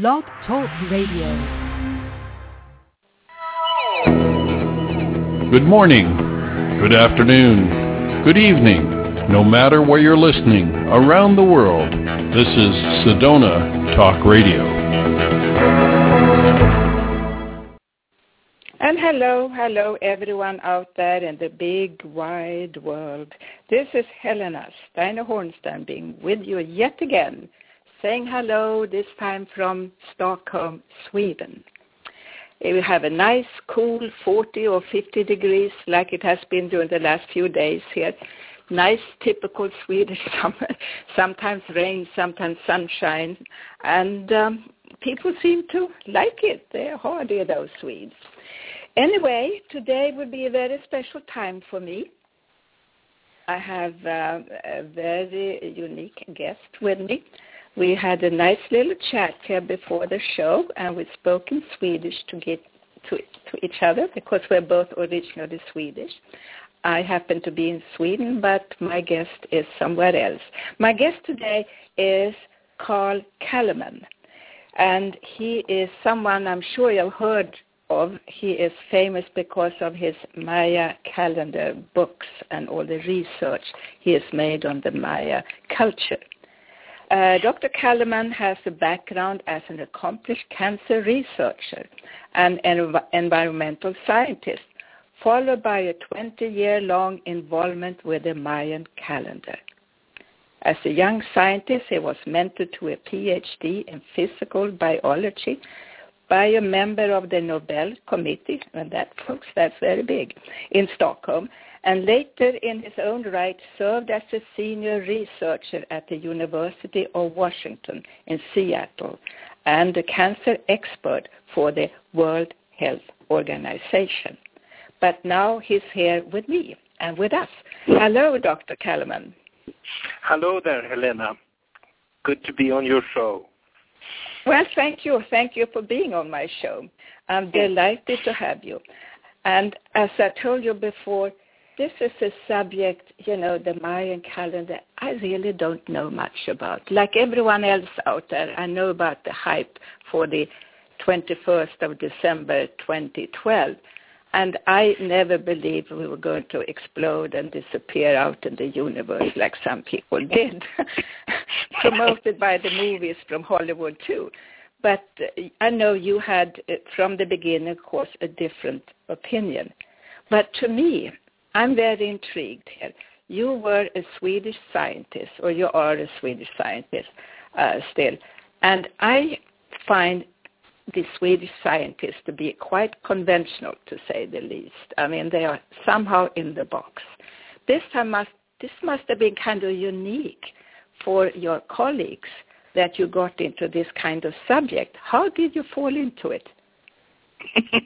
Blog Talk Radio. Good morning, good afternoon, good evening, no matter where you're listening around the world. This is Sedona Talk Radio. And hello, hello everyone out there in the big wide world. This is Helena Steiner Hornsteyn being with you yet again saying hello, this time from Stockholm, Sweden. We have a nice, cool 40 or 50 degrees like it has been during the last few days here. Nice, typical Swedish summer. Sometimes rain, sometimes sunshine. And um, people seem to like it. They're hardy, those Swedes. Anyway, today will be a very special time for me. I have uh, a very unique guest with me we had a nice little chat here before the show, and we spoke in Swedish to get to, to each other because we're both originally Swedish. I happen to be in Sweden, but my guest is somewhere else. My guest today is Carl Calleman, and he is someone I'm sure you've heard of. He is famous because of his Maya calendar books and all the research he has made on the Maya culture. Uh, Dr. Calleman has a background as an accomplished cancer researcher and an environmental scientist, followed by a 20-year-long involvement with the Mayan calendar. As a young scientist, he was mentored to a PhD in physical biology by a member of the Nobel Committee, and that, folks, that's very big, in Stockholm, and later in his own right served as a senior researcher at the University of Washington in Seattle and a cancer expert for the World Health Organization. But now he's here with me and with us. Hello, Dr. Calleman. Hello there, Helena. Good to be on your show. Well, thank you. Thank you for being on my show. I'm delighted to have you. And as I told you before, this is a subject, you know, the Mayan calendar, I really don't know much about. Like everyone else out there, I know about the hype for the 21st of December 2012. And I never believed we were going to explode and disappear out in the universe like some people did, promoted by the movies from Hollywood too. But uh, I know you had, uh, from the beginning, of course, a different opinion. But to me, I'm very intrigued here. You were a Swedish scientist, or you are a Swedish scientist uh, still, and I find the Swedish scientists to be quite conventional, to say the least. I mean, they are somehow in the box. This time must this must have been kind of unique for your colleagues that you got into this kind of subject. How did you fall into it?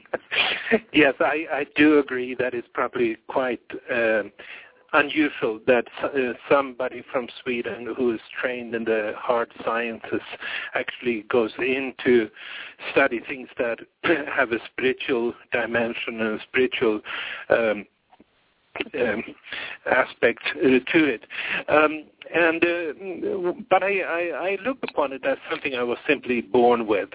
yes, I, I do agree that it's probably quite uh, unusual that uh, somebody from Sweden who is trained in the hard sciences actually goes in to study things that have a spiritual dimension and a spiritual um, um, aspect uh, to it. Um, and uh, but I, I, I look upon it as something I was simply born with,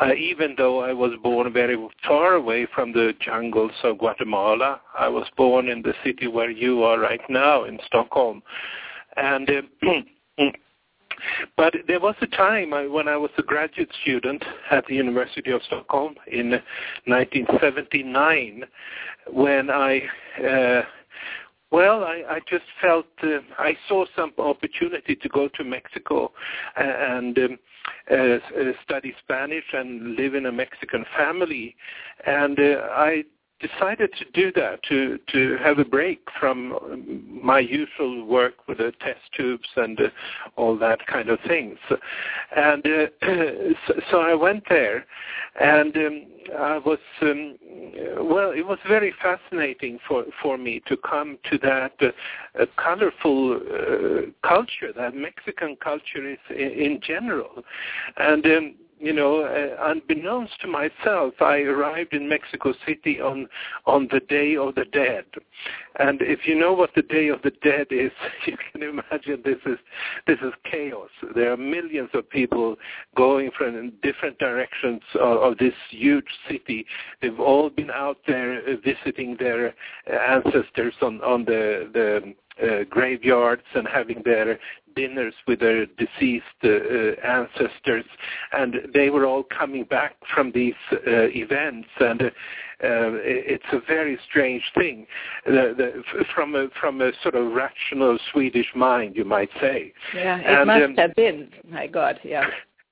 uh, even though I was born very far away from the jungles of Guatemala. I was born in the city where you are right now in Stockholm, and. Uh, But there was a time when I was a graduate student at the University of Stockholm in 1979 when I, uh, well, I, I just felt uh, I saw some opportunity to go to Mexico and um, uh, study Spanish and live in a Mexican family. And uh, I decided to do that to to have a break from my usual work with the test tubes and uh, all that kind of things. And uh, so, I went there and um, I was um, well it was very fascinating for for me to come to that uh, colorful uh, culture that Mexican culture is in, in general. And um, you know, uh, unbeknownst to myself, I arrived in Mexico City on on the Day of the Dead, and if you know what the Day of the Dead is, you can imagine this is this is chaos. There are millions of people going from different directions of, of this huge city. They've all been out there uh, visiting their ancestors on on the the uh, graveyards and having their dinners with their deceased uh, uh, ancestors, and they were all coming back from these uh, events, and uh, it's a very strange thing the, the, from a from a sort of rational Swedish mind, you might say. Yeah, it and, must um, have been. My God, yeah.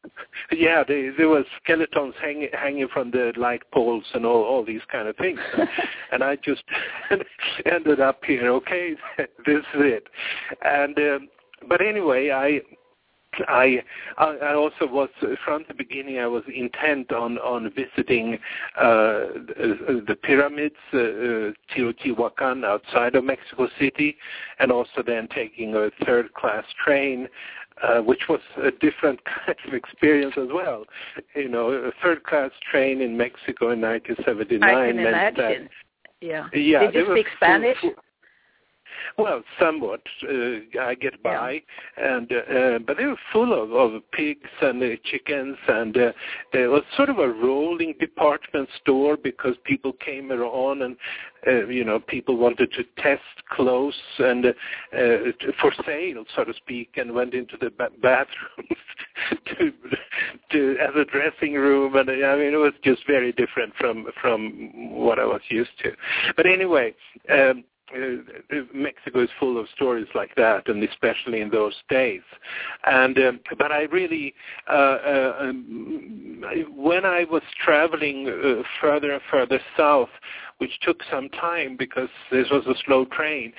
yeah, they, there was skeletons hanging hanging from the light poles and all all these kind of things, and I just ended up here. Okay, this is it, and um, but anyway, I I I also was from the beginning. I was intent on on visiting uh, the pyramids, uh, uh, Teotihuacan outside of Mexico City, and also then taking a third class train. Uh, which was a different kind of experience as well. You know, a third class train in Mexico in 1979 I can meant imagine. that. Yeah. Yeah. Did you speak Spanish? Full, full, well, somewhat. Uh, I get by, yeah. and uh, but they were full of, of pigs and uh, chickens, and uh, there was sort of a rolling department store because people came around and uh, you know people wanted to test clothes and uh, for sale, so to speak, and went into the ba- bathroom to, to as a dressing room, and I mean it was just very different from from what I was used to. But anyway. Um, uh, Mexico is full of stories like that, and especially in those days. And um, but I really, uh, uh, um, when I was traveling uh, further and further south, which took some time because this was a slow train,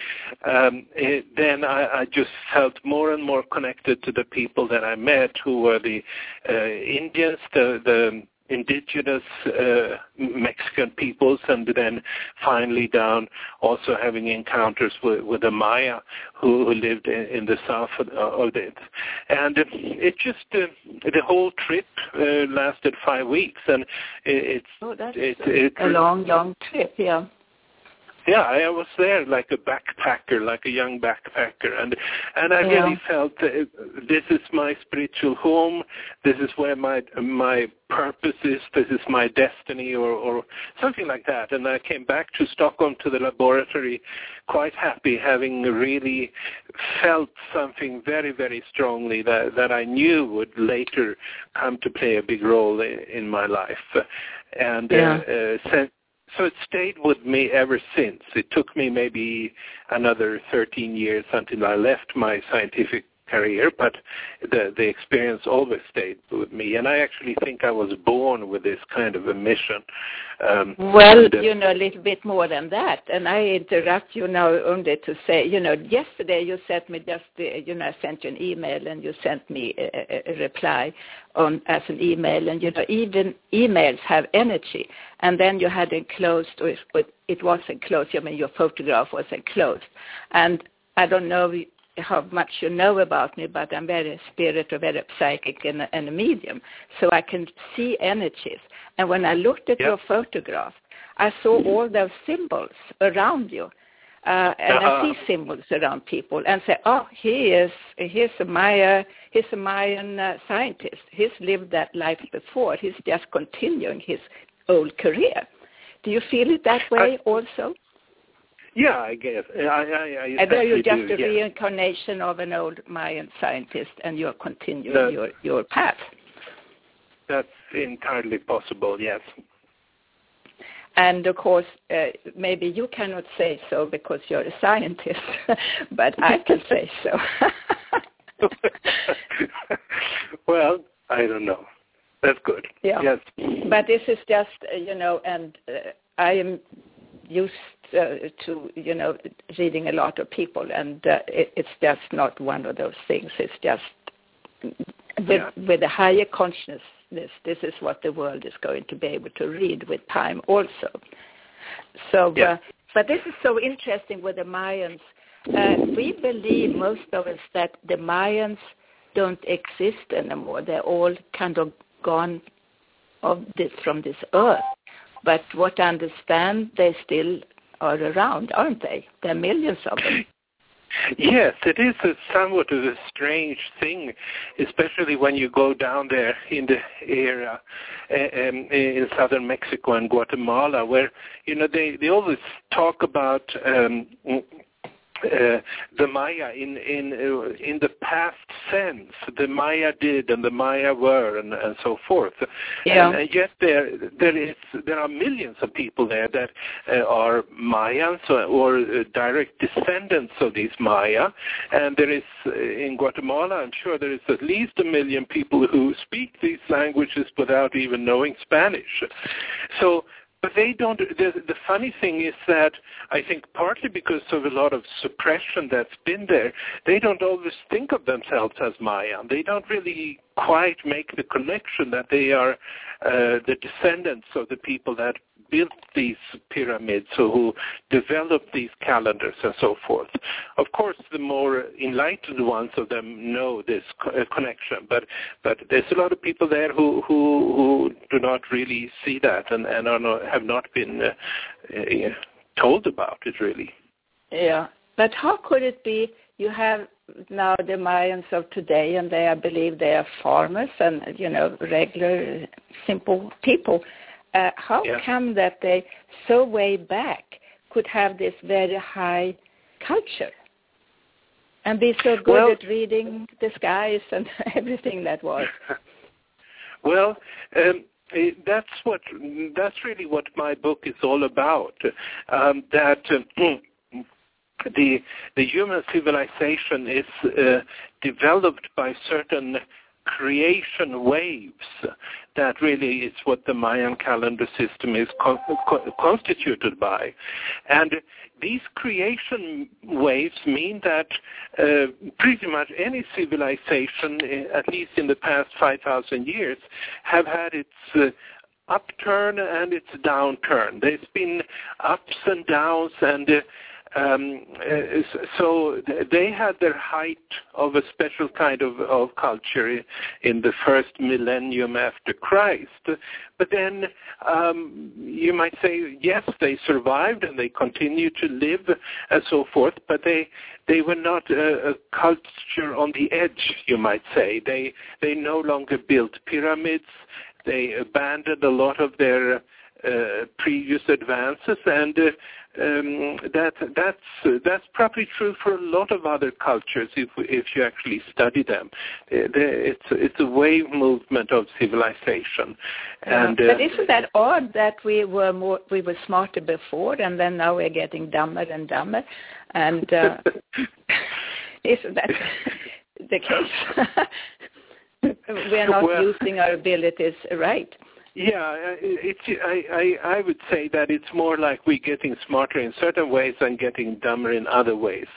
um, it, then I, I just felt more and more connected to the people that I met, who were the uh, Indians, the the indigenous uh, Mexican peoples, and then finally down also having encounters with, with the Maya who, who lived in, in, the south of, it. And it just uh, the whole trip uh, lasted five weeks, and it, it's oh, that's it, it, a long, long trip, yeah yeah, I was there like a backpacker, like a young backpacker, and and I yeah. really felt that this is my spiritual home. This is where my my purpose is. This is my destiny, or or something like that. And I came back to Stockholm to the laboratory, quite happy, having really felt something very very strongly that that I knew would later come to play a big role in, in my life, and yeah. uh, uh, so it stayed with me ever since. It took me maybe another 13 years until I left my scientific career, but the the experience always stayed with me, and I actually think I was born with this kind of a mission. Um, well, and, uh, you know, a little bit more than that, and I interrupt you now only to say, you know, yesterday you sent me just, uh, you know, I sent you an email and you sent me a, a, reply on as an email, and you know, even emails have energy, and then you had enclosed, or it, it was enclosed. I mean, your photograph was enclosed, and I don't know how much you know about me, but I'm very spiritual, very psychic, and, and a medium. So I can see energies. And when I looked at yep. your photograph, I saw all those symbols around you. Uh, and uh-huh. I see symbols around people and say, oh, he is, he's a Maya, he's a Mayan uh, scientist. He's lived that life before. He's just continuing his old career. Do you feel it that way I, also? Yeah, I guess. I, I, I and are you just do, a yeah. reincarnation of an old Mayan scientist, and you're continuing that, your your path? That's entirely possible. Yes. And of course, uh, maybe you cannot say so because you're a scientist, but I can say so. well, I don't know. That's good. Yeah. Yes. But this is just, uh, you know, and uh, I am used uh, to you know reading a lot of people, and uh, it, it's just not one of those things. It's just with, yeah. with a higher consciousness. This is what the world is going to be able to read with time also. So, yeah. uh, but this is so interesting with the Mayans. Uh, we believe most of us that the Mayans don't exist anymore. They're all kind of gone of this from this earth. But what I understand, they still are around, aren't they? There are millions of them. Yes, it is a somewhat of a strange thing, especially when you go down there in the area um, in southern Mexico and Guatemala, where you know they they always talk about um, uh, the Maya in in uh, in the past sense. The Maya did, and the Maya were, and, and so forth. Yeah. And, and yet there there is there are millions of people there that uh, are Mayans or, or uh, direct descendants of these Maya, and there is uh, in Guatemala. I'm sure there is at least a million people who speak these languages without even knowing Spanish. So but they don't. The, the funny thing is that I think partly because of a lot of suppression that's been there, they don't always think of themselves as Mayan. They don't really quite make the connection that they are uh, the descendants of the people that built these pyramids or who developed these calendars and so forth. Of course, the more enlightened ones of them know this co- uh, connection, but but there's a lot of people there who who, who do not really see that and and are not, have not been uh, uh, told about it really. Yeah, but how could it be? You have now the Mayans of today, and they, I believe, they are farmers and you know regular, simple people uh, how Yeah. come that they so way back could have this very high culture and be so good Well- at reading the skies and everything that was? Well, um, eh, that's what that's really what my book is all about. Um, that um, the the human civilization is uh, developed by certain creation waves. That really is what the Mayan calendar system is con- co- constituted by, and these creation waves mean that uh, pretty much any civilization, eh, at least in the past 5,000 years, have had its uh, upturn and its downturn. There's been ups and downs, and uh, um, uh, so they had their height of a special kind of, of culture in the first millennium after Christ. But then um, you might say, yes, they survived and they continue to live and so forth, but they they were not a, a culture on the edge, you might say. They they no longer built pyramids. They abandoned a lot of their previous advances, and uh, um, that that's that's probably true for a lot of other cultures if if you actually study them. Uh, It's it's a wave movement of civilization, and but uh, isn't that odd that we were more we were smarter before and then now we're getting dumber and dumber and uh, isn't that the case? we are not Well- using our abilities right. Yeah, uh, it's I, I I would say that it's more like we're getting smarter in certain ways and getting dumber in other ways.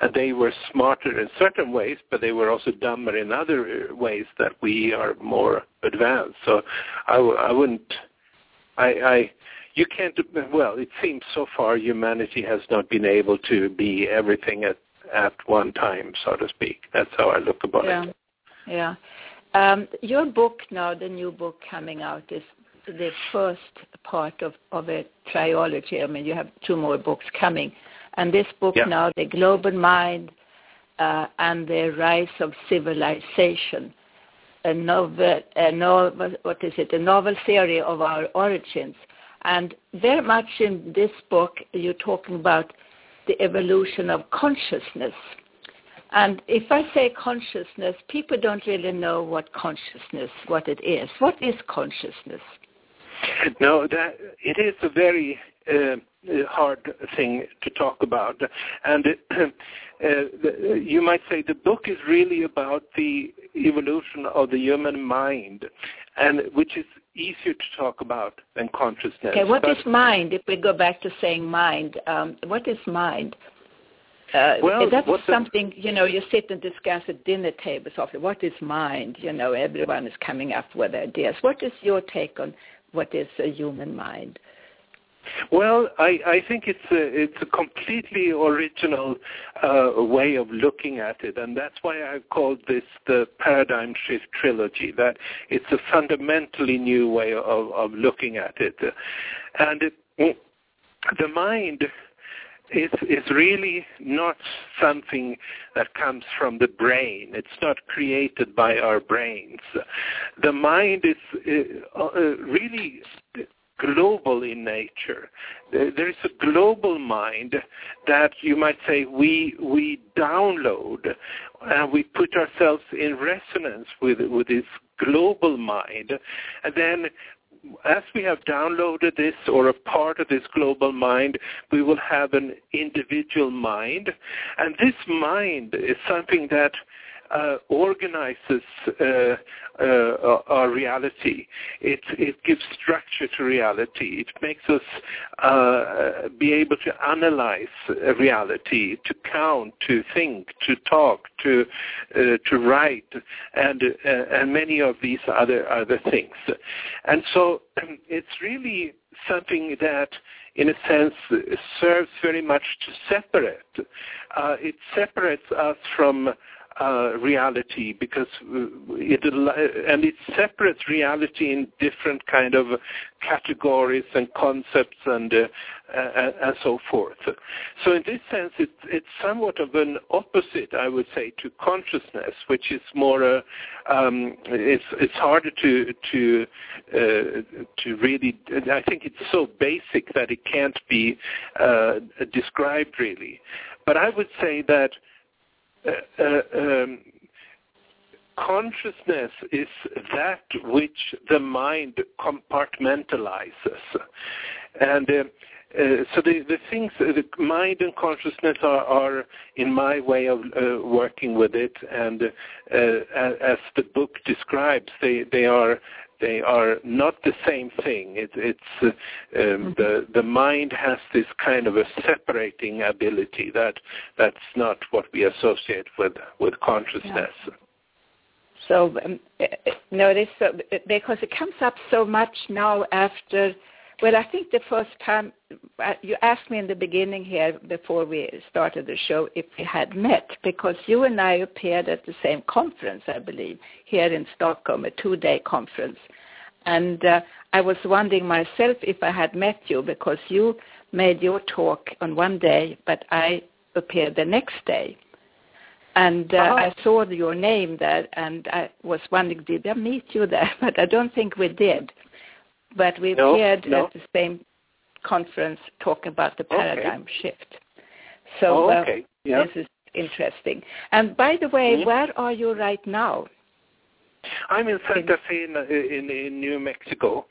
And they were smarter in certain ways, but they were also dumber in other uh, ways that we are more advanced. So I, I wouldn't. I, I you can't. Well, it seems so far humanity has not been able to be everything at at one time, so to speak. That's how I look about Yeah, it. yeah. Um, your book now, the new book coming out, is the first part of, of a trilogy. I mean, you have two more books coming. And this book Yeah. now, The Global Mind uh, and the Rise of Civilization, a novel, a novel, what is it, a novel theory of our origins. And very much in this book, you're talking about the evolution of consciousness. And if I say consciousness, people don't really know what consciousness, what it is. What is consciousness? No, that it is a very uh, hard thing to talk about, and it, uh, the, you might say the book is really about the evolution of the human mind, and which is easier to talk about than consciousness. Okay, what But- is mind? If we go back to saying mind, um, what is mind? Uh, Well, that's what the- something you know. You sit and discuss at dinner tables. Often, what is mind? You know, everyone is coming up with ideas. What is your take on what is a human mind? Well, I, I think it's a, it's a completely original uh, way of looking at it, and that's why I've called this the paradigm shift trilogy. That it's a fundamentally new way of, of looking at it, and it, the mind is is really not something that comes from the brain. It's not created by our brains. The mind is uh, uh, really global in nature. There is a global mind that you might say we we download and we put ourselves in resonance with with this global mind, and then as we have downloaded this or a part of this global mind, we will have an individual mind. And this mind is something that uh, organizes uh, uh, our reality. It, it gives structure to reality. It makes us uh, be able to analyze reality, to count, to think, to talk, to to write, and and many of these other other things. And so it's really something that in a sense, serves very much to separate. Uh, it separates us from uh, reality because uh, it and it separates reality in different kind of categories and concepts and uh, and, and so forth. So in this sense, it, it's somewhat of an opposite, I would say, to consciousness, which is more uh, um, it's it's harder to to uh, to really. I think it's so basic that it can't be uh, described really. But I would say that um, consciousness is that which the mind compartmentalizes. And uh, uh, so the, the things, the mind and consciousness are, are in my way of uh, working with it, and uh, as the book describes, they, they are they are not the same thing. It, it's uh, um, mm-hmm. the the mind has this kind of a separating ability that that's not what we associate with with consciousness. Yeah. So um, notice uh, because it comes up so much now after. Well, I think the first time uh, you asked me in the beginning here before we started the show if we had met because you and I appeared at the same conference, I believe, here in Stockholm, a two-day conference. And uh, I was wondering myself if I had met you because you made your talk on one day, but I appeared the next day. And uh, oh. I saw your name there, and I was wondering, did I meet you there? But I don't think we did. But we no, appeared no. at the same conference talking about the paradigm okay. shift. So oh, uh, okay. yeah. this is interesting. And by the way, mm-hmm. where are you right now? I'm in Santa Fe in, in, in New Mexico,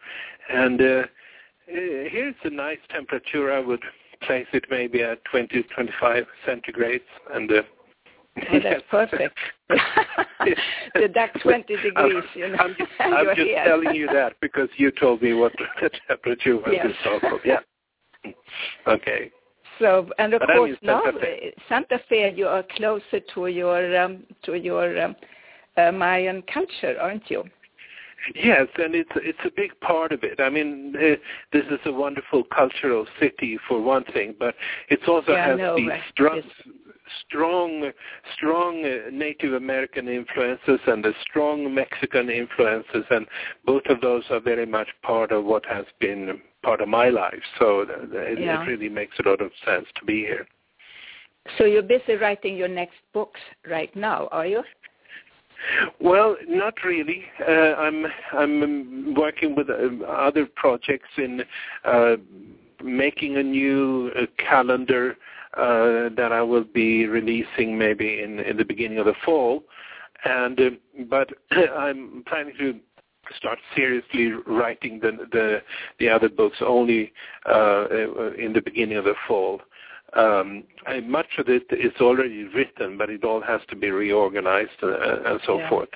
and uh, here's a nice temperature. I would place it maybe at 20 25 centigrades, and uh, Oh, that's perfect. Deduct 20 degrees, you know. I'm just, I'm just telling you that because you told me what the temperature was yes. in Stockholm. Yeah. Okay. So, and of but course Santa now Fe. Santa Fe, you are closer to your um, to your um, uh, Mayan culture, aren't you? Yes, and it's it's a big part of it. I mean, uh, this is a wonderful cultural city for one thing, but it also yeah, has no, these strong, yes. Strong, strong uh, Native American influences and the strong Mexican influences, and both of those are very much part of what has been part of my life. So it, yeah. it really makes a lot of sense to be here. So you're busy writing your next books right now, are you? Well, not really. Uh, I'm I'm working with uh, other projects in uh, making a new uh, calendar uh, that I will be releasing maybe in in the beginning of the fall, and uh, but I'm planning to start seriously writing the the the other books only in the beginning of the fall. Um, much of it is already written, but it all has to be reorganized uh, and so yeah. forth.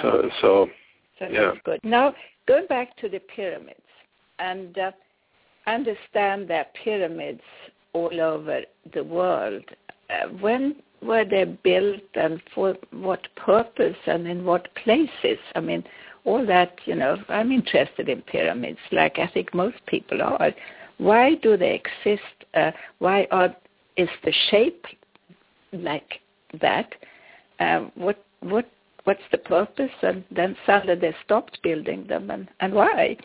So, so, so yeah. good. Now, going back to the pyramids, and uh, understand that pyramids all over the world. Uh, when were they built, and for what purpose, and in what places? I mean, all that. You know, I'm interested in pyramids, like I think most people are Why do they exist? Uh, why are, is the shape like that? Um, what what what's the purpose? And then suddenly they stopped building them, and and why?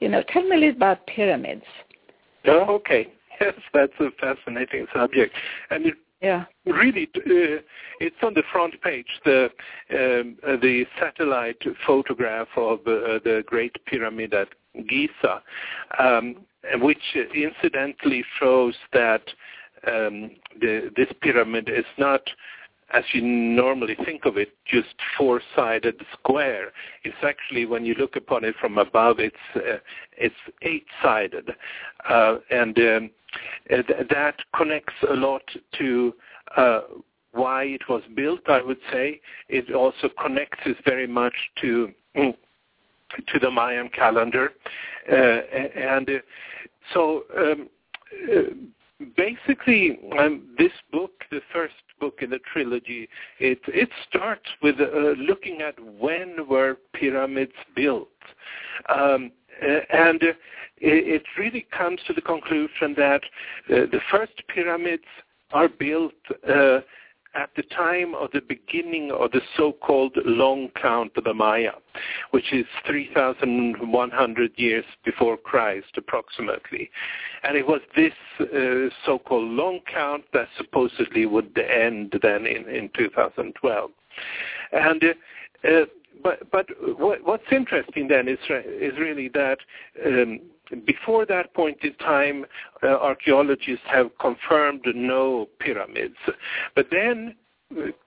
You know, tell me a little about pyramids. Oh, okay. Yes, that's a fascinating subject, and it yeah. Really, uh, it's on the front page, the um, uh, the satellite photograph of uh, the Great Pyramid at Giza, um, which incidentally shows that um, the, this pyramid is not as you normally think of it, just four-sided square. It's actually, when you look upon it from above, it's uh, it's eight-sided, uh, and um, that connects a lot to uh, why it was built. I would say it also connects very much to to the Mayan calendar, uh, and uh, so. Um, uh, basically, um, this book, the first book in the trilogy, it it starts with uh, looking at when were pyramids built, um, and uh, it, really comes to the conclusion that uh, the first pyramids are built uh, at the time of the beginning of the so-called long count of the Maya, which is 3,100 years before Christ approximately. And it was this uh, so-called long count that supposedly would end then in, in 2012. And uh, uh, but but what, what's interesting then is is really that um, before that point in time, uh, archaeologists have confirmed no pyramids. But then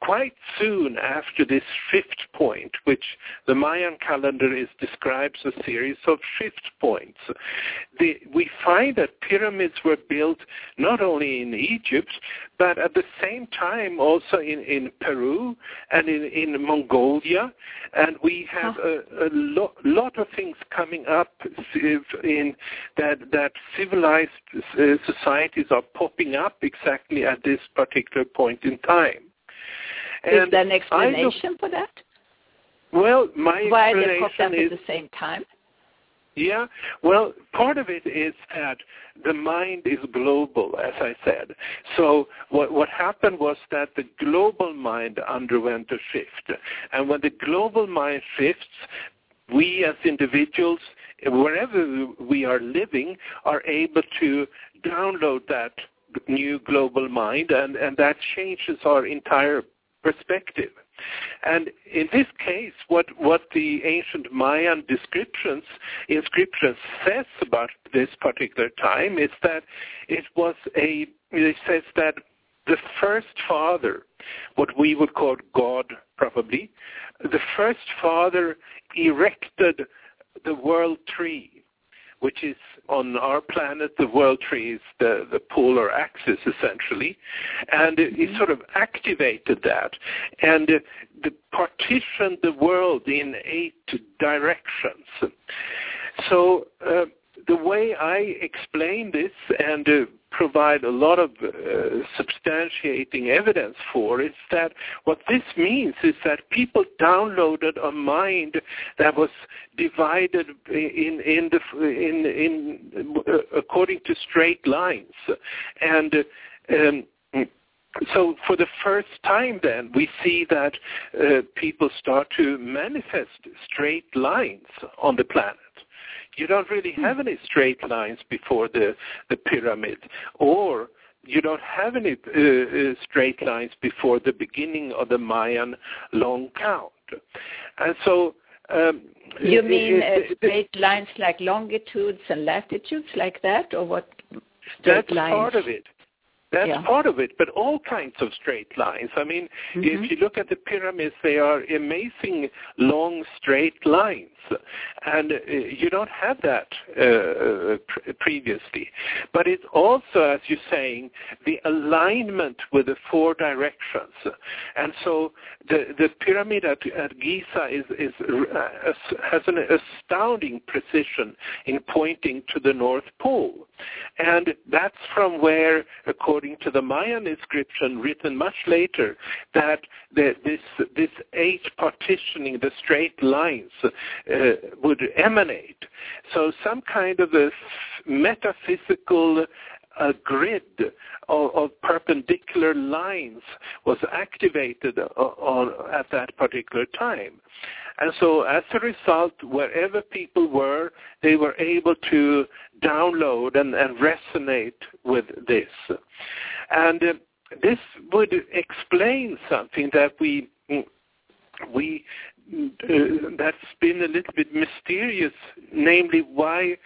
quite soon after this fifth point, which the Mayan calendar is describes a series of fifth points, the, we find that pyramids were built not only in Egypt, but at the same time also in, in Peru and in, in Mongolia. And we have a, a lo- lot of things coming up in that, that civilized uh, societies are popping up exactly at this particular point in time. Is there an explanation for that? Well, my Why explanation they popped up is at the same time? yeah, well, part of it is that the mind is global, as I said. So what, what happened was that the global mind underwent a shift. And when the global mind shifts, we as individuals, wherever we are living, are able to download that new global mind, and, and that changes our entire perspective. And in this case, what, what the ancient Mayan descriptions, inscriptions says about this particular time is that it was a, it says that the first father, what we would call God probably, the first father erected the world tree which is on our planet, the world tree is the, the polar axis essentially, and it, it sort of activated that, and uh, the partitioned the world in eight directions. So uh, the way I explain this and uh, provide a lot of uh, substantiating evidence for is that what this means is that people downloaded a mind that was divided in in the in in uh, according to straight lines. And um, so for the first time then we see that uh, people start to manifest straight lines on the planet you don't really hmm. have any straight lines before the, the pyramid, or you don't have any uh, uh, straight lines before the beginning of the Mayan long count. And so um, you mean uh, straight lines like longitudes and latitudes like that, or what? Straight that's lines? part of it. That's yeah. part of it, but all kinds of straight lines. I mean, mm-hmm. if you look at the pyramids, they are amazing long straight lines, and uh, you don't have that uh, pr- previously. But it's also, as you're saying, the alignment with the four directions, and so the the pyramid at, at Giza is is uh, has an astounding precision in pointing to the North Pole, and that's from where, according according to the Mayan inscription written much later, that the, this this eight partitioning, the straight lines, uh, would emanate. So some kind of a metaphysical a grid of, of, perpendicular lines was activated on, at that particular time. And so as a result, wherever people were, they were able to download and, and resonate with this. And uh, this would explain something that we we uh, that's been a little bit mysterious, namely why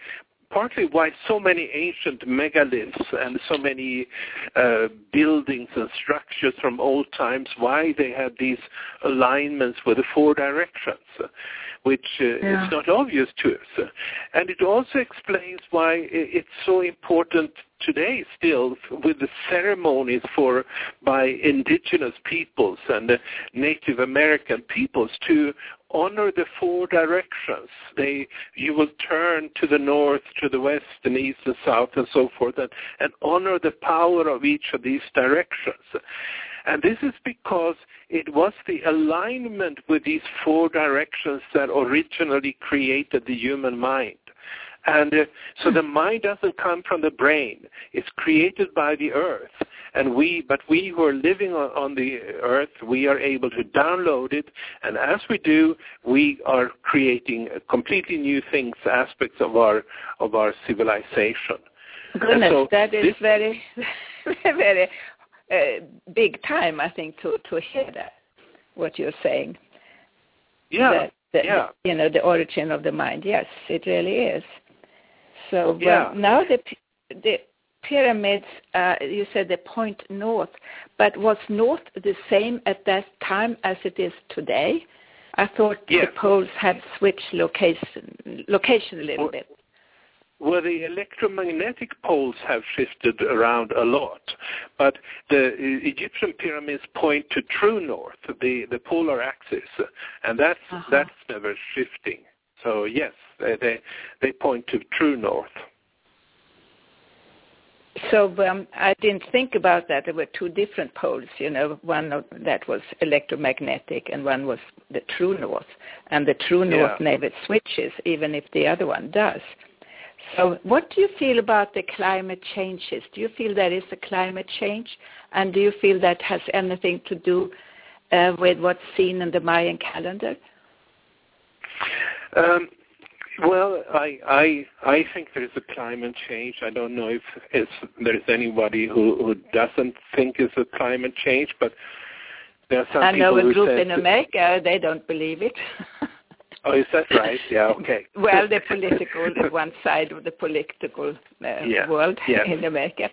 partly why so many ancient megaliths and so many uh, buildings and structures from old times, why they had these alignments with the four directions, which uh, yeah. is not obvious to us. And it also explains why it's so important today still with the ceremonies for by indigenous peoples and Native American peoples to honor the four directions. They, you will turn to the north, to the west, and east, and south, and so forth, and, and honor the power of each of these directions. And this is because it was the alignment with these four directions that originally created the human mind. And uh, so the mind doesn't come from the brain. It's created by the earth. And we, but we who are living on, on the earth, we are able to download it. And as we do, we are creating completely new things, aspects of our, of our civilization. Goodness, so that is this, very, very uh, big time, I think, to, to hear that, what you're saying. Yeah. That, that, yeah. You know, the origin of the mind. Yes, it really is. So yeah. now the the pyramids, uh, you said they point north, but was north the same at that time as it is today? I thought yes. the poles had switched location location a little well, bit. Well, the electromagnetic poles have shifted around a lot, but the Egyptian pyramids point to true north, the the polar axis, and that's uh-huh. that's never shifting. So yes, they, they, they point to true north. So um, I didn't think about that. There were two different poles, you know, one of, that was electromagnetic and one was the true north. And the true north yeah. never switches, even if the other one does. So what do you feel about the climate changes? Do you feel there is a climate change? And do you feel that has anything to do uh, with what's seen in the Mayan calendar? Um, well, I I I think there's a climate change. I don't know if it's, there's anybody who who doesn't think it's a climate change, but there are some I people know a group in America they don't believe it. oh, is that right? Yeah. Okay. well, the political, one side of the political uh, yeah. world yes. in America.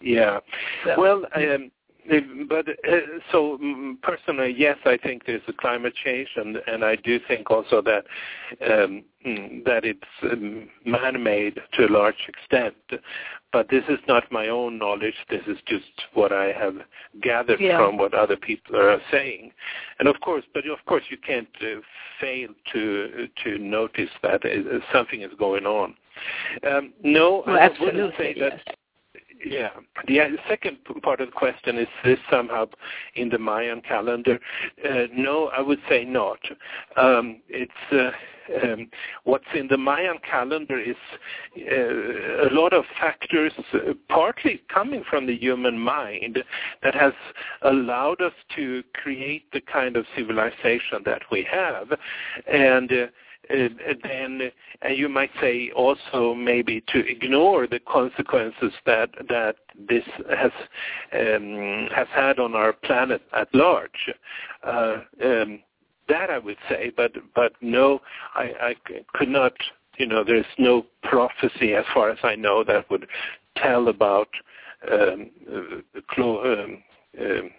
Yeah. So. Well, um, but uh, so mm, personally, yes, I think there's a climate change, and and I do think also that um, mm, that it's um, man-made to a large extent. But this is not my own knowledge. This is just what I have gathered yeah. from what other people are saying. And of course, but of course, you can't uh, fail to to notice that uh, something is going on. Um, no, well, I wouldn't say yes. Yeah. The second part of the question is this somehow in the Mayan calendar? Uh, no, I would say not. Um, it's uh, um, what's in the Mayan calendar is uh, a lot of factors, uh, partly coming from the human mind, that has allowed us to create the kind of civilization that we have, and uh, uh, then you might say also maybe to ignore the consequences that that this has um, has had on our planet at large. Uh, um, that I would say, but but no, I, I could not. You know, there's no prophecy, as far as I know, that would tell about um, uh, clo- um, um,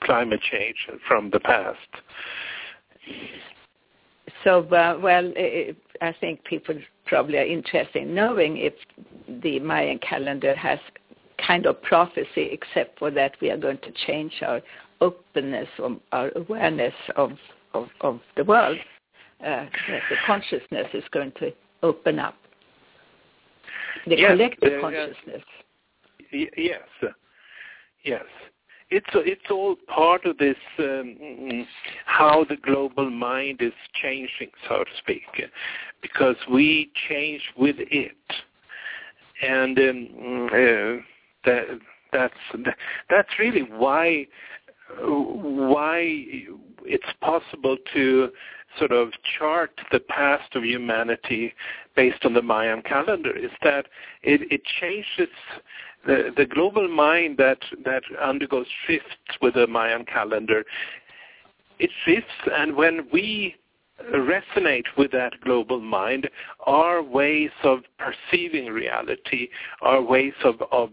climate change from the past. So, uh, well, it, I think people probably are interested in knowing if the Mayan calendar has kind of prophecy, except for that we are going to change our openness, or our awareness of, of, of the world. Uh, that the consciousness is going to open up. The yes, collective uh, consciousness. yes, yes. It's it's all part of this um, how the global mind is changing, so to speak, because we change with it, and um, uh, that that's that's really why why it's possible to sort of chart the past of humanity based on the Mayan calendar is that it, it changes the, the global mind that, that undergoes shifts with the Mayan calendar. It shifts, and when we resonate with that global mind, our ways of perceiving reality, our ways of, of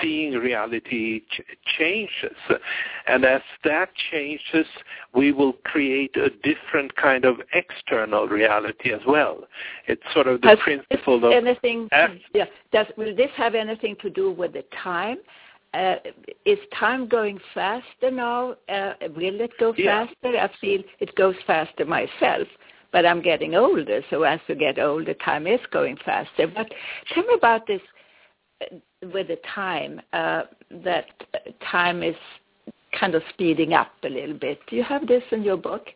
seeing reality ch- changes. And as that changes, we will create a different kind of external reality as well. It's sort of the Has principle of... Anything, yeah, does, will this have anything to do with the time? Uh, is time going faster now? Uh, will it go Yeah. faster? I feel it goes faster myself, but I'm getting older, so as you get older, time is going faster. But tell me about this uh, with the time, uh, that time is kind of speeding up a little bit. Do you have this in your book?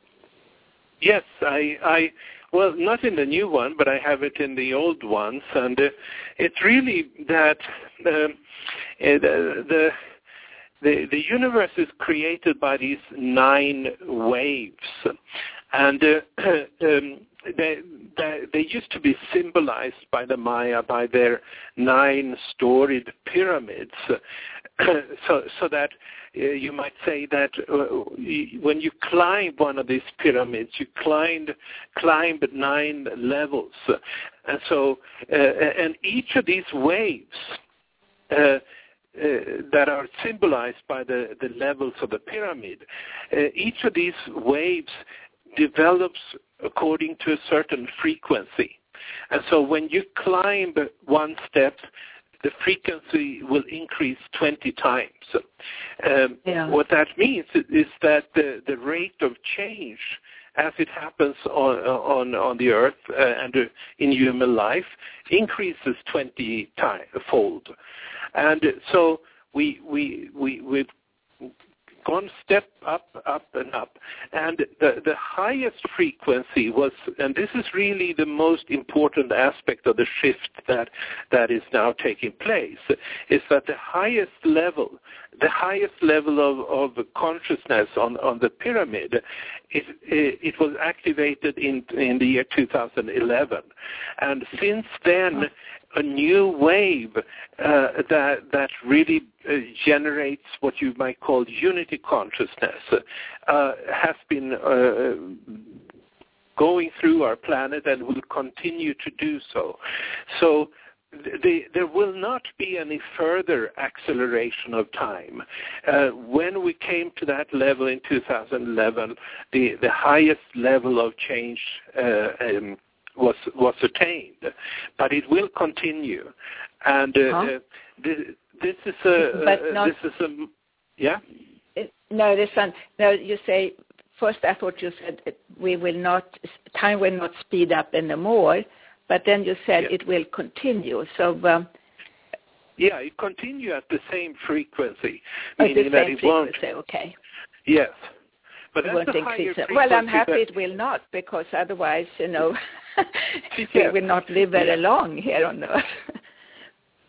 Yes, I, I, well, not in the new one, but I have it in the old ones, and uh, it's really that um, uh, the, the the universe is created by these nine waves, and uh, um, they, they they used to be symbolized by the Maya by their nine storied pyramids, so so that uh, you might say that uh, when you climb one of these pyramids, you climbed climbed nine levels, and so uh, and each of these waves. Uh, uh, that are symbolized by the, the levels of the pyramid. Uh, each of these waves develops according to a certain frequency. And so when you climb one step, the frequency will increase 20 times. Um, Yeah. What that means is that the, the rate of change as it happens on, on, on the earth uh, and uh, in human life increases 20 time, fold. And so we, we, we, we've gone step up, up and up. And the, the highest frequency was, and this is really the most important aspect of the shift that, that is now taking place, is that the highest level, the highest level of, of consciousness on, on the pyramid, it, it was activated in, in the year 2011. And since then, a new wave uh, that that really uh, generates what you might call unity consciousness uh, has been uh, going through our planet and will continue to do so. So the, there will not be any further acceleration of time. Uh, when we came to that level in 2011, the, the highest level of change uh, um, was was attained, but it will continue. And uh, Huh? uh, this, this is a But uh, not- this is a yeah. Uh, No, this one. No, you say first. I thought you said it, we will not. Time will not speed up anymore, but then you said Yes. it will continue. So um, Yeah, it continue at the same frequency, at the meaning that same it won't. frequency. Okay. Yes, but it won't increase. it. Well, I'm happy that- it will not because otherwise, you know, we Yeah. will not live very Yeah. long here on Earth.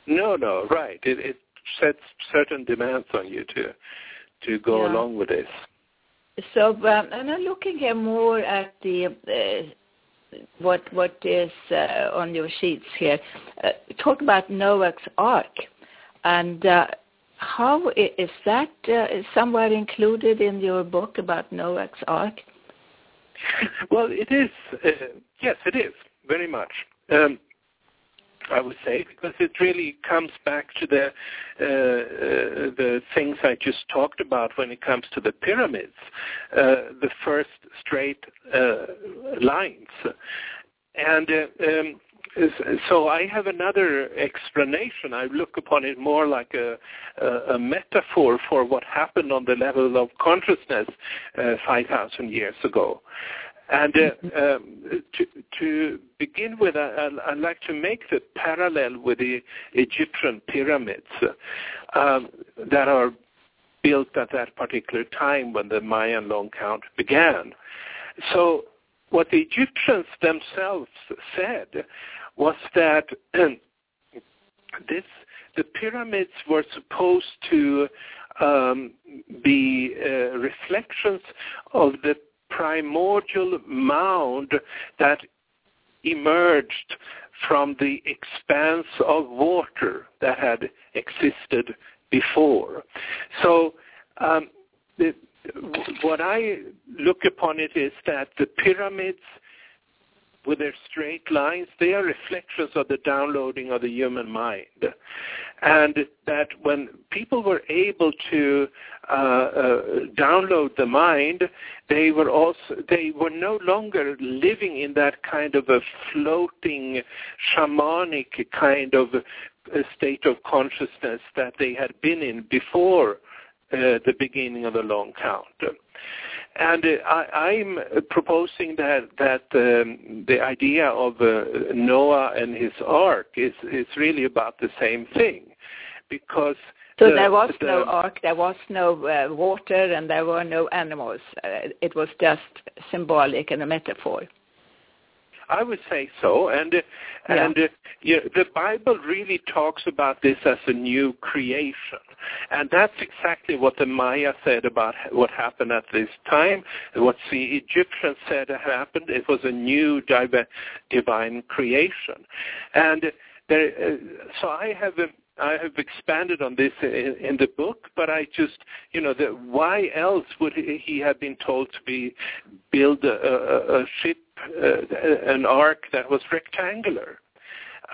No, no, right. It, it sets certain demands on you to to go Yeah. along with this. So, um, and I'm looking here more at the uh, what what is uh, on your sheets here. Uh, talk about Noah's Ark, and uh, how is that uh, somewhere included in your book about Noah's Ark? Well, it is. Uh, yes, it is very much. Um, I would say because it really comes back to the uh, uh, the things I just talked about when it comes to the pyramids, uh, the first straight uh, lines, and um, so I have another explanation. I look upon it more like a, a, a metaphor for what happened on the level of consciousness uh, 5,000 years ago. And uh, um, to, to begin with, I, would like to make the parallel with the Egyptian pyramids um, that are built at that particular time when the Mayan long count began. So what the Egyptians themselves said was that this the pyramids were supposed to um, be uh, reflections of the primordial mound that emerged from the expanse of water that had existed before. So um, the, what I look upon it is that the pyramids with their straight lines, they are reflections of the downloading of the human mind. And that when people were able to uh, uh, download the mind, they were also they were no longer living in that kind of a floating shamanic kind of state of consciousness that they had been in before uh, the beginning of the long count. And uh, I, am proposing that that um, the idea of uh, Noah and his ark is is really about the same thing, because so the, there was the, no ark, there was no uh, water, and there were no animals. Uh, it was just symbolic and a metaphor. I would say so, and uh, yeah. and uh, yeah, the Bible really talks about this as a new creation, and that's exactly what the Maya said about what happened at this time. What the Egyptians said happened. It was a new divine creation, and there. Uh, so I have. I have expanded on this in, in, the book, but I just, you know, the, why else would he, he have been told to be build a, a, a ship uh, an ark that was rectangular.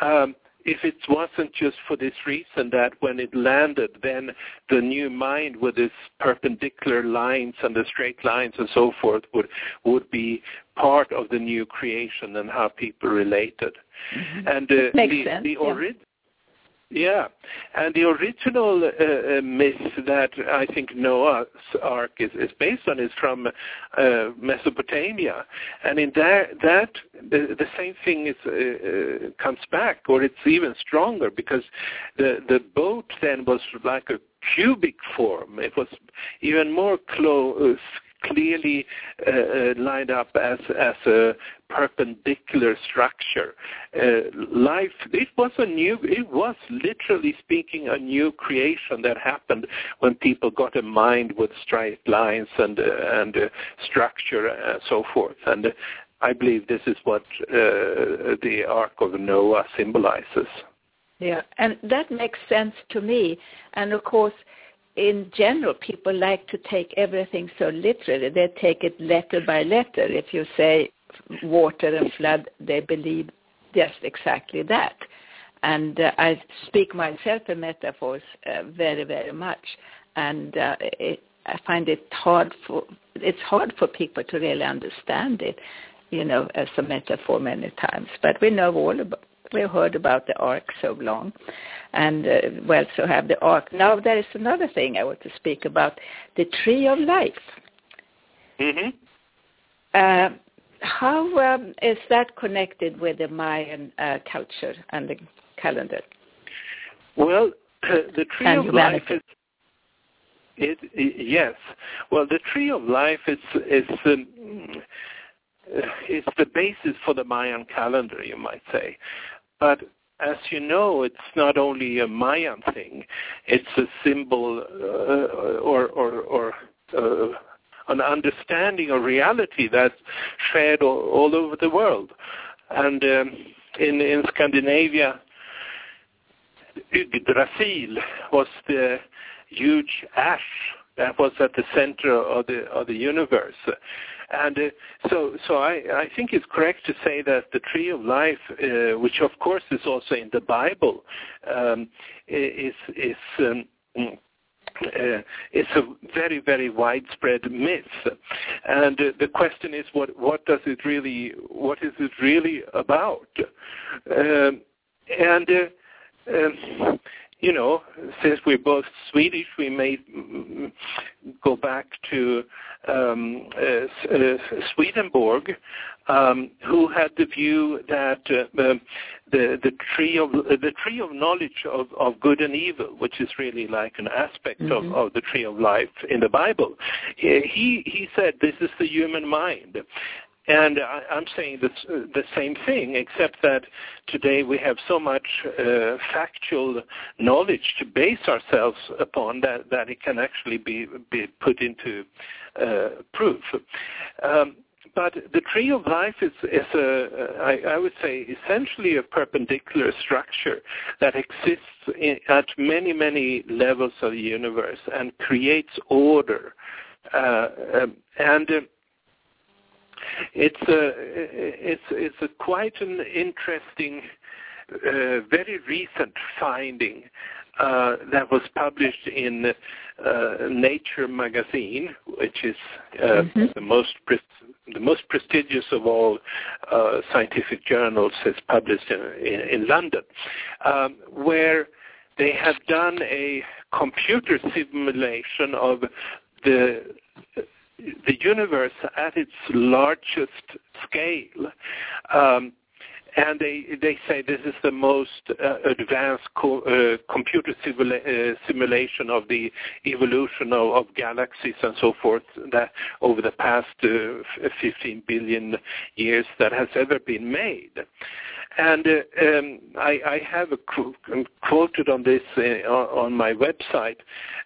Um, if it wasn't just for this reason that when it landed, then the new mind with its perpendicular lines and the straight lines and so forth would would be part of the new creation and how people related. Mm-hmm. And uh, the, sense, the, yeah. Yeah, and the original uh, uh, myth that I think Noah's Ark is, is based on is from uh, Mesopotamia, and in that that the, the same thing is uh, uh, comes back, or it's even stronger because the the boat then was like a cubic form. It was even more close clearly uh, uh, lined up as as a perpendicular structure. Uh, life it was a new it was literally speaking a new creation that happened when people got a mind with straight lines and and structure and so forth and I believe this is what uh, the Ark of Noah symbolizes. Yeah, and that makes sense to me. And of course, in general, people like to take everything so literally. They take it letter by letter. If you say water and flood, they believe just exactly that. And uh, I speak myself in metaphors uh, very, very much. And uh, it, I find it hard for it's hard for people to really understand it, you know, as a metaphor many times. But we know all about we've heard about the ark so long and uh, we also have the ark. Now there is another thing I want to speak about, the tree of life. Mm-hmm. Uh, how um, is that connected with the Mayan uh, culture and the calendar? Well, the tree and of humanity. life is it, it, yes. Well, the tree of life is is um, is the basis for the Mayan calendar, you might say. But as you know, it's not only a Mayan thing; it's a symbol uh, or or, or uh, an understanding of reality that's shared all, all over the world. And um, in in Scandinavia, Yggdrasil was the huge ash that was at the center of the of the universe. And uh, so, so I, I think it's correct to say that the tree of life, uh, which of course is also in the Bible, um, is is um, uh, it's a very, very widespread myth, and uh, the question is, what what does it really, what is it really about? Um, and uh, um, you know, since we're both Swedish, we may go back to um, uh, uh, Swedenborg, um, who had the view that uh, the, the tree of the tree of knowledge of, of good and evil, which is really like an aspect mm-hmm. of, of the tree of life in the Bible, he he said this is the human mind, and I, I'm saying uh, the same thing, except that today we have so much uh, factual knowledge to base ourselves upon that, that it can actually be, be put into uh, proof. Um, but the tree of life is, is a, I, I would say, essentially a perpendicular structure that exists in, at many, many levels of the universe and creates order. Uh, um, and uh, it's a it's it's a quite an interesting, uh, very recent finding uh, that was published in uh, Nature magazine, which is uh, mm-hmm. the most pre- the most prestigious of all uh, scientific journals. It's published in, in, in London, um, where they have done a computer simulation of the the universe at its largest scale. Um, and they they say this is the most uh, advanced co- uh, computer simula- uh, simulation of the evolution of, of, galaxies and so forth that over the past uh, 15 billion years that has ever been made. And uh, um, I, I, have a qu- quoted on this uh, on my website,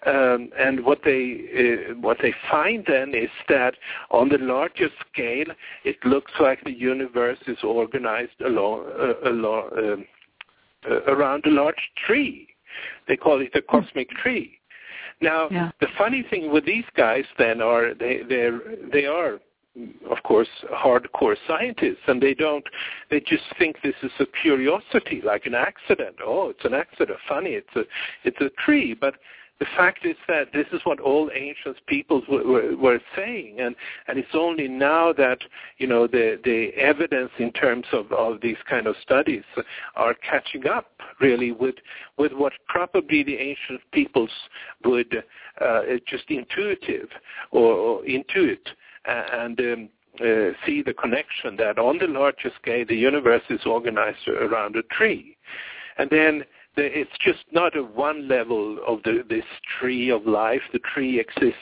um, and what they what they find then is that on the larger scale, it looks like the universe is organized along, uh, along um, uh, around a large tree. They call it a cosmic tree. Now, yeah. the funny thing with these guys then are they they they are of course, hardcore scientists, and they don't. They just think this is a curiosity, like an accident. Oh, it's an accident. Funny, it's a it's a tree. But the fact is that this is what all ancient peoples were, were, were saying, and and it's only now that you know the the evidence in terms of of these kind of studies are catching up really with with what probably the ancient peoples would uh, just intuitive or, or intuit and um, uh, see the connection that on the larger scale the universe is organized around a tree. And then the, it's just not a one level of the, this tree of life. The tree exists,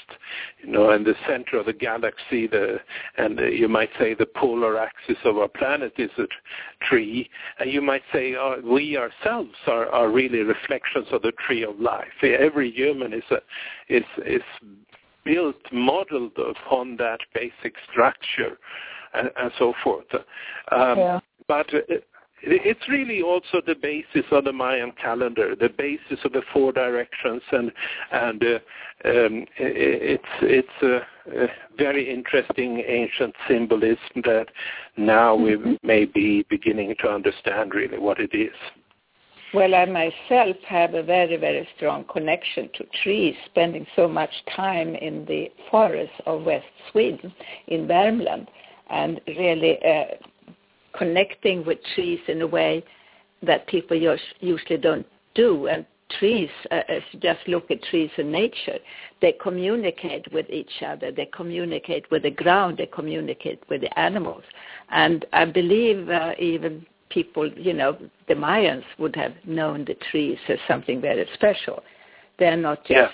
you know, in the center of the galaxy, the, and the, you might say the polar axis of our planet is a tree. And you might say uh, we ourselves are, are really reflections of the tree of life. Every human is a, is, is built, modeled upon that basic structure and, and so forth. Um, yeah. But it, it's really also the basis of the Mayan calendar, the basis of the four directions, and and uh, um, it's it's a, a, very interesting ancient symbolism that now mm-hmm. we may be beginning to understand really what it is. Well, I myself have a very, very strong connection to trees, spending so much time in the forests of West Sweden, in Värmland, and really uh, connecting with trees in a way that people usually don't do. And trees, uh, if you just look at trees in nature, they communicate with each other. They communicate with the ground. They communicate with the animals. And I believe uh, even people, you know, the Mayans would have known the trees as something very special. They're not just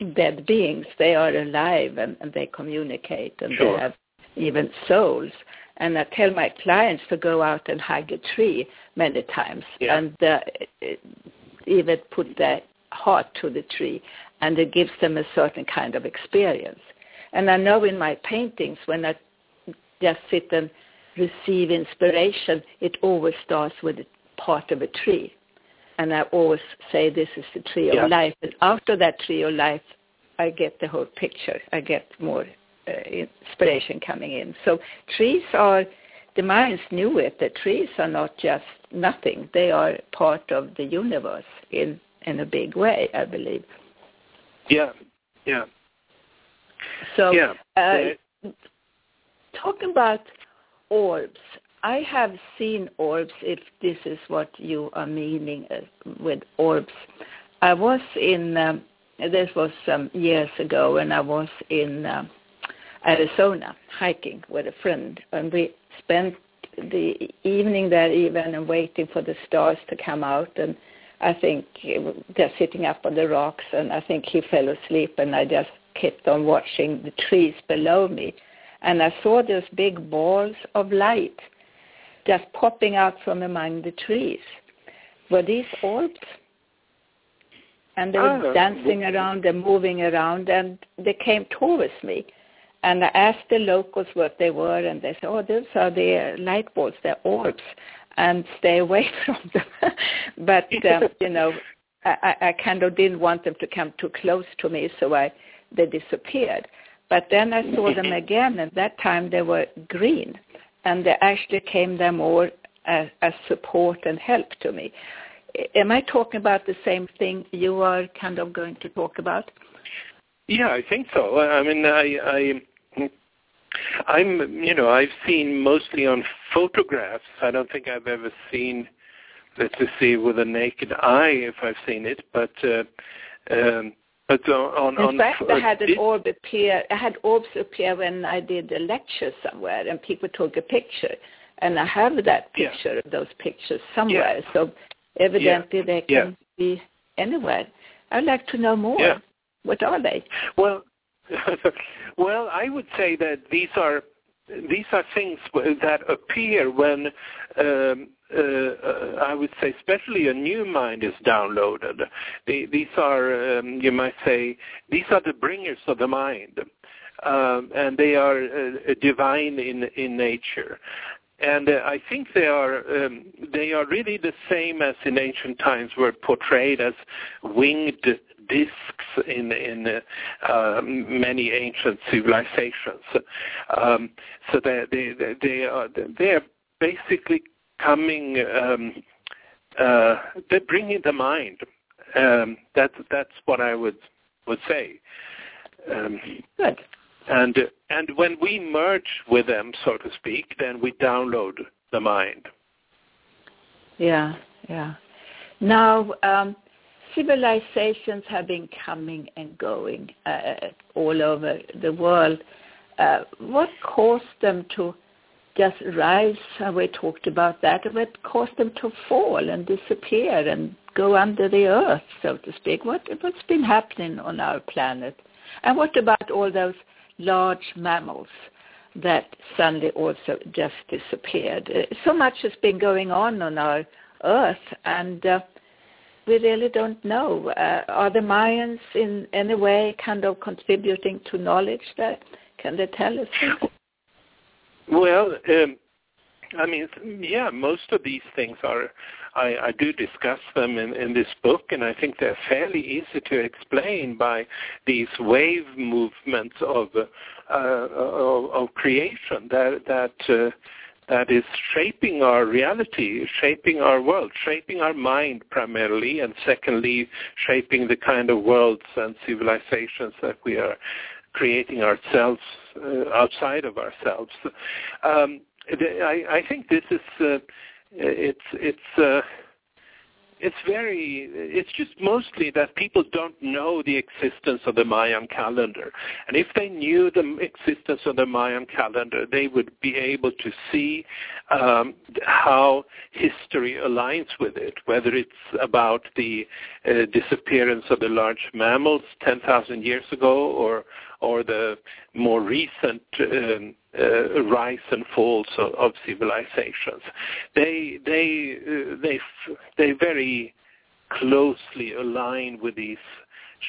yeah. dead beings. They are alive and, and they communicate and sure. they have even souls. And I tell my clients to go out and hug a tree many times yeah. and uh, even put their heart to the tree and it gives them a certain kind of experience. And I know in my paintings when I just sit and receive inspiration, it always starts with a part of a tree. And I always say this is the tree yeah. of life. And after that tree of life, I get the whole picture. I get more inspiration coming in. So trees are, the Mayans knew it, that trees are not just nothing. They are part of the universe in, in a big way, I believe. Yeah, yeah. So, yeah. Uh, talking about orbs. I have seen orbs, if this is what you are meaning uh, with orbs. I was in, um, this was some years ago, and I was in um, Arizona hiking with a friend, and we spent the evening there even and waiting for the stars to come out and I think they're sitting up on the rocks and I think he fell asleep and I just kept on watching the trees below me and I saw those big balls of light just popping out from among the trees. Were these orbs? And they were oh. dancing around and moving around and they came towards me. And I asked the locals what they were, and they said, "Oh, those are the light balls. They're orbs, and stay away from them." but um, you know, I, I kind of didn't want them to come too close to me, so I they disappeared. But then I saw them again, and that time they were green, and they actually came there more as, as support and help to me. Am I talking about the same thing you are kind of going to talk about? Yeah, I think so. I mean, I, I I'm, you know, I've seen mostly on photographs. I don't think I've ever seen, let's just see, with a naked eye if I've seen it, but. Uh, um, but on, on, in fact, I had an orb appear. I had orbs appear when I did a lecture somewhere, and people took a picture, and I have that picture yeah. of those pictures somewhere. Yeah. So evidently, yeah. they can be anywhere. I'd like to know more. What are they? Well, well, I would say that these are these are things that appear when um, uh, uh, I would say, especially a new mind is downloaded. These are, um, you might say, these are the bringers of the mind, um, and they are uh, divine in in nature. And uh, I think they are um, they are really the same as in ancient times were portrayed as winged discs in in uh, many ancient civilizations. Um, so they they they are they are basically coming. Um, uh, they're bringing the mind. Um, that that's what I would would say. Um, Good. And and when we merge with them, so to speak, then we download the mind. Yeah, yeah. Now, um, civilizations have been coming and going uh, all over the world. Uh, what caused them to just rise? Uh, we talked about that. What caused them to fall and disappear and go under the earth, so to speak? What, what's been happening on our planet? And what about all those large mammals that suddenly also just disappeared? Uh, so much has been going on on our earth, and uh, we really don't know. Uh, are the Mayans in any way kind of contributing to knowledge that can they tell us? Well, um, I mean, yeah, most of these things are. I, I do discuss them in, in this book, and I think they're fairly easy to explain by these wave movements of uh, of, of creation that that. Uh, that is shaping our reality, shaping our world, shaping our mind primarily, and secondly, shaping the kind of worlds and civilizations that we are creating ourselves uh, outside of ourselves. Um, I, I, think this is uh, it's it's. Uh, it's very it's just mostly that people don't know the existence of the mayan calendar and if they knew the existence of the mayan calendar they would be able to see um, how history aligns with it whether it's about the uh, disappearance of the large mammals 10,000 years ago or or the more recent um, uh, rise and falls of, of civilizations. They they uh, they they very closely align with these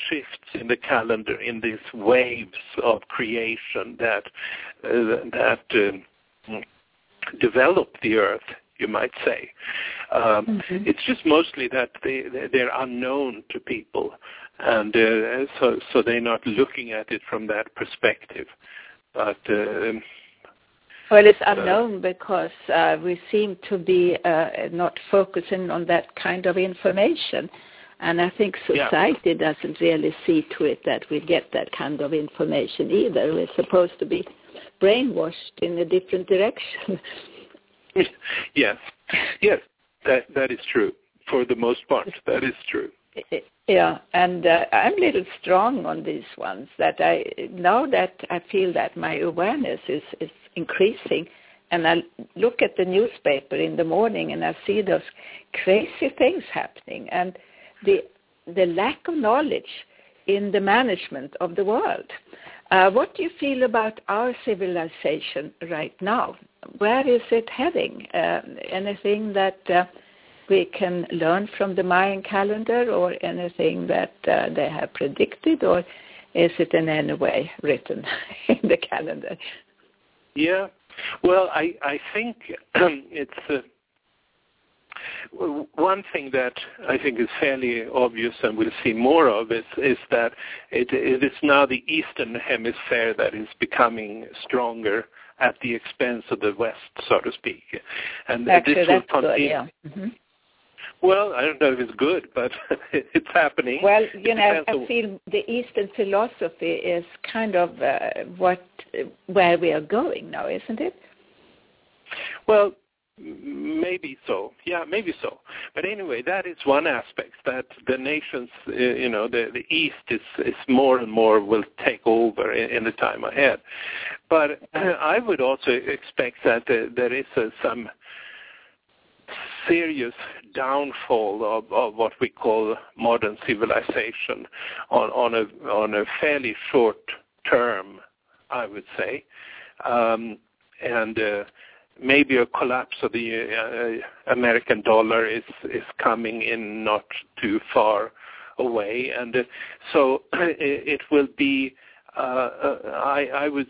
shifts in the calendar, in these waves of creation that uh, that um, develop the earth you might say. Um, mm-hmm. It's just mostly that they, they're unknown to people, and uh, so so they're not looking at it from that perspective. But uh, well, it's uh, unknown because uh, we seem to be uh, not focusing on that kind of information. And I think society yeah. doesn't really see to it that we get that kind of information either. We're supposed to be brainwashed in a different direction. yes, yes, that that is true. For the most part, that is true. Yeah, and uh, I'm a little strong on these ones. That I now that I feel that my awareness is is increasing, and I look at the newspaper in the morning and I see those crazy things happening, and the the lack of knowledge in the management of the world. Uh, what do you feel about our civilization right now? Where is it heading? Uh, anything that uh, we can learn from the Mayan calendar or anything that uh, they have predicted or is it in any way written in the calendar? Yeah, well, I, I think it's uh, one thing that I think is fairly obvious and we'll see more of is, is that it, it is now the Eastern Hemisphere that is becoming stronger at the expense of the West, so to speak. And Actually, this will continue. Good, yeah. Mm-hmm. Well, I don't know if it's good, but it's happening. Well, you know, I feel the Eastern philosophy is kind of uh, what where we are going now, isn't it? Well, maybe so. Yeah, maybe so. But anyway, that is one aspect that the nations, uh, you know, the the East is is more and more will take over in, in the time ahead. But uh, I would also expect that uh, there is uh, some serious downfall of, of what we call modern civilization on, on a on a fairly short term, I would say, um, and uh, maybe a collapse of the uh, American dollar is is coming in not too far away, and uh, so it will be uh, I, I would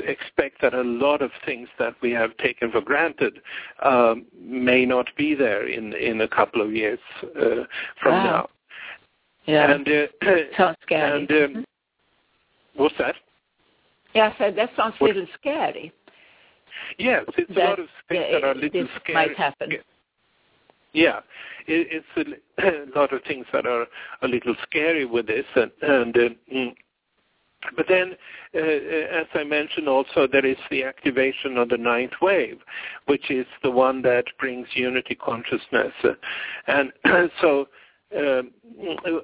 expect that a lot of things that we have taken for granted um, may not be there in in a couple of years uh, from wow. now. Yeah, and, uh, sounds scary. And um, mm-hmm. what's that? Yeah, so that sounds a little scary. Yes, it's that, a lot of things that are a little scary. Might happen. Yeah, it, it's a, a, lot of things that are a little scary with this, and, and uh, mm, but then, uh, uh, as I mentioned also, there is the activation of the ninth wave, which is the one that brings unity consciousness. And so, um,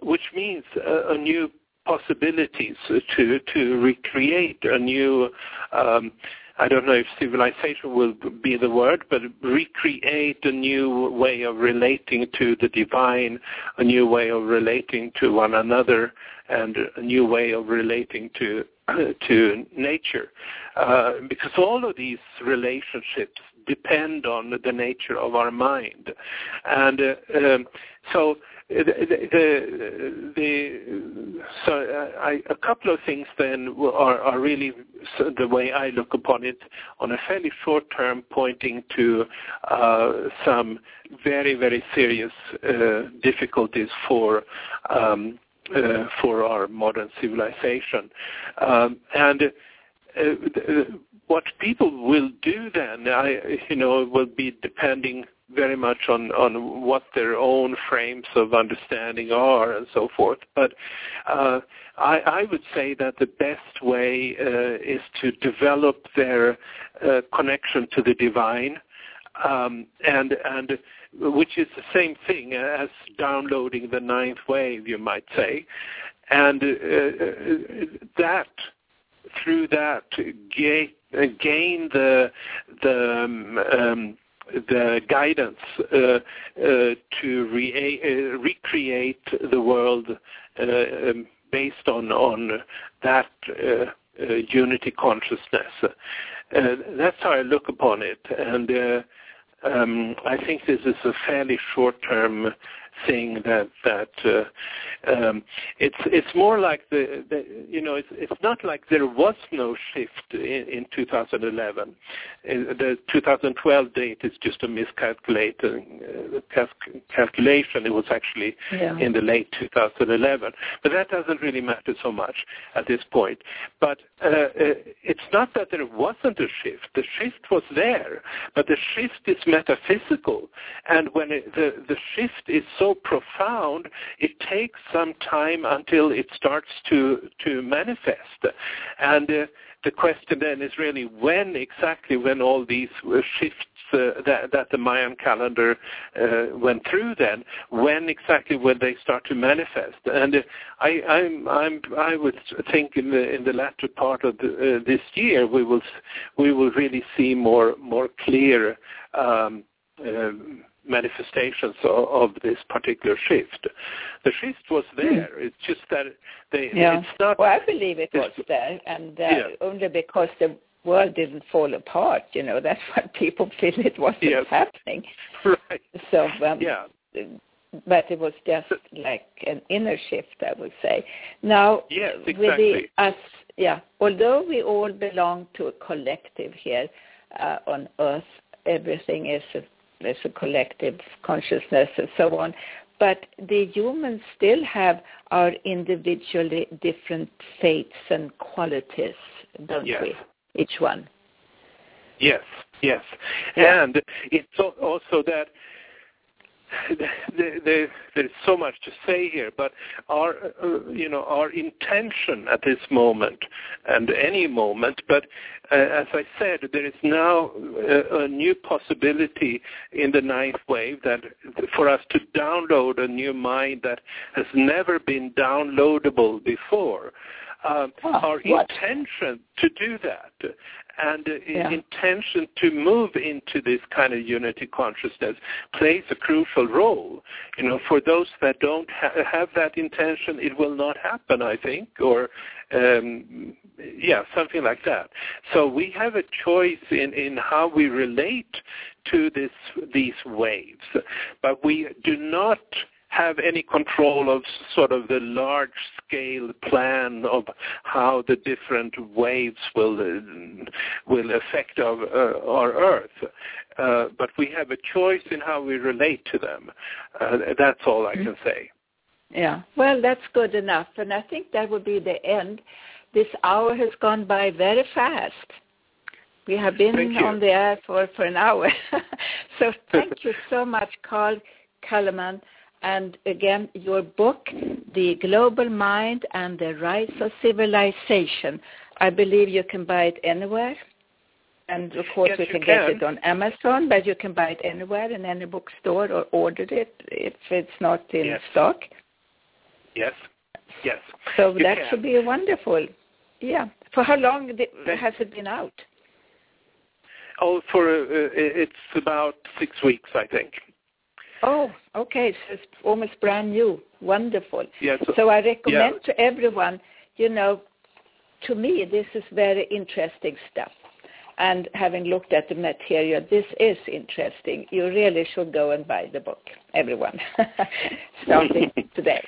which means a, a new possibilities to, to recreate a new um, I don't know if civilization will be the word, but recreate a new way of relating to the divine, a new way of relating to one another, and a new way of relating to to nature, uh, because all of these relationships depend on the nature of our mind, and uh, um, so the, the, so uh, I, a couple of things then are, are really the way I look upon it on a fairly short term pointing to uh, some very, very serious uh, difficulties for um, uh, for our modern civilization. Um, and uh, what people will do then, I, you know, will be depending very much on, on what their own frames of understanding are and so forth. But uh, I, I would say that the best way uh, is to develop their uh, connection to the divine, um, and and which is the same thing as downloading the ninth wave, you might say, and uh, that through that gain, gain the the um, um, the guidance uh, uh, to re- uh, recreate the world um, based on on that unity consciousness. that's how I look upon it, and um, I think this is a fairly short-term thing that that uh, um, it's it's more like the, the you know it's it's not like there was no shift in, in 2011. Uh, the 2012 date is just a miscalculation. Uh, calculation. It was actually yeah. in the late 2011, but that doesn't really matter so much at this point. But uh, uh, it's not that there wasn't a shift. The shift was there, but the shift is metaphysical, and when it, the the shift is so profound, it takes some time until it starts to to manifest. And uh, the question then is really when exactly when all these uh, shifts uh, that, that the Mayan calendar uh, went through then, when exactly will they start to manifest? And uh, I, I'm, I'm, I would think in the in the latter part of the, uh, this year we will we will really see more more clear. Um, uh, manifestations of, of, this particular shift. The shift was hmm. there. Mm. It's just that they. Yeah. It's not. Well, I believe it was there, and uh, yeah. only because the world didn't fall apart. You know, that's what people feel it wasn't yes. happening. Right. So um, yeah. But it was just like an inner shift, I would say. Now, yes, exactly. with the, us, yeah. Although we all belong to a collective here uh, on Earth, everything is a, is a collective consciousness and so on. But the humans still have our individually different fates and qualities, don't yes. we? each one. Yes, yes. Yeah. And it's also that there's so much to say here, but our, uh, you know, our intention at this moment and any moment, but uh, as I said, there is now a, a, new possibility in the ninth wave that for us to download a new mind that has never been downloadable before um, our what? intention to do that and uh, yeah. intention to move into this kind of unity consciousness plays a crucial role. You know, for those that don't ha- have that intention, it will not happen, I think, or um, yeah, something like that. So we have a choice in, in how we relate to this these waves, but we do not have any control of sort of the large scale plan of how the different waves will will affect our, uh, our earth? Uh, but we have a choice in how we relate to them. Uh, that's all i can say. Yeah. Well that's good enough. And i think that would be the end. This hour has gone by very fast. We have been on the air for, for an hour. so thank you so much, Carl Calleman. And again, your book, The Global Mind and the Rise of Civilization, I believe you can buy it anywhere. And of course, yes, you can, can, get it on Amazon, but you can buy it anywhere in any bookstore or order it if it's not in yes. stock. Yes, yes. So you that can. should be wonderful. Yeah. For how long has it been out? Oh, for uh, it's about six weeks, I think. Oh, okay. So it's almost brand new. Wonderful. Yes. So I recommend yeah. to everyone, you know, to me, this is very interesting stuff. And having looked at the material, this is interesting. You really should go and buy the book, everyone, starting today.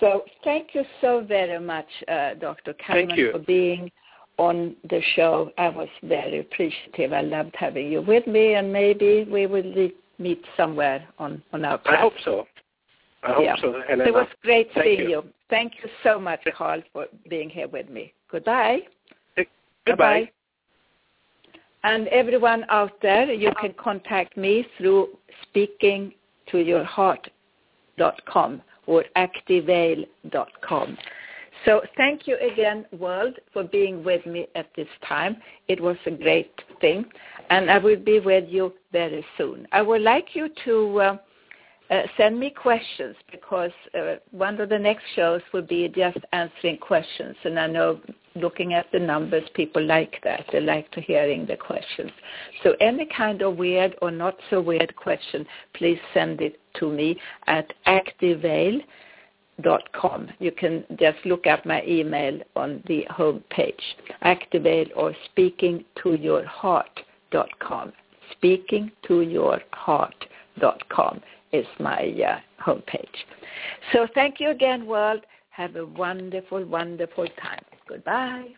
so thank you so very much, uh, Dr. Calleman, for being on the show. I was very appreciative. I loved having you with me, and maybe we will meet somewhere on, on our path. I hope so. I hope yeah. so. It was great Thank seeing you. you. Thank you so much, Carl, for being here with me. Goodbye. Goodbye. Bye-bye. And everyone out there, you can contact me through speakingtoyourheart.com or activale.com. So thank you again, world, for being with me at this time. It was a great thing, and I will be with you very soon. I would like you to uh, uh, send me questions because uh, one of the next shows will be just answering questions, and I know looking at the numbers, people like that. They like to hearing the questions. So any kind of weird or not so weird question, please send it to me at activale.com com. You can just look up my email on the home page. Activale or speakingtoyourheart.com. Speakingtoyourheart.com is my uh, home page. So thank you again, world. Have a wonderful, wonderful time. Goodbye.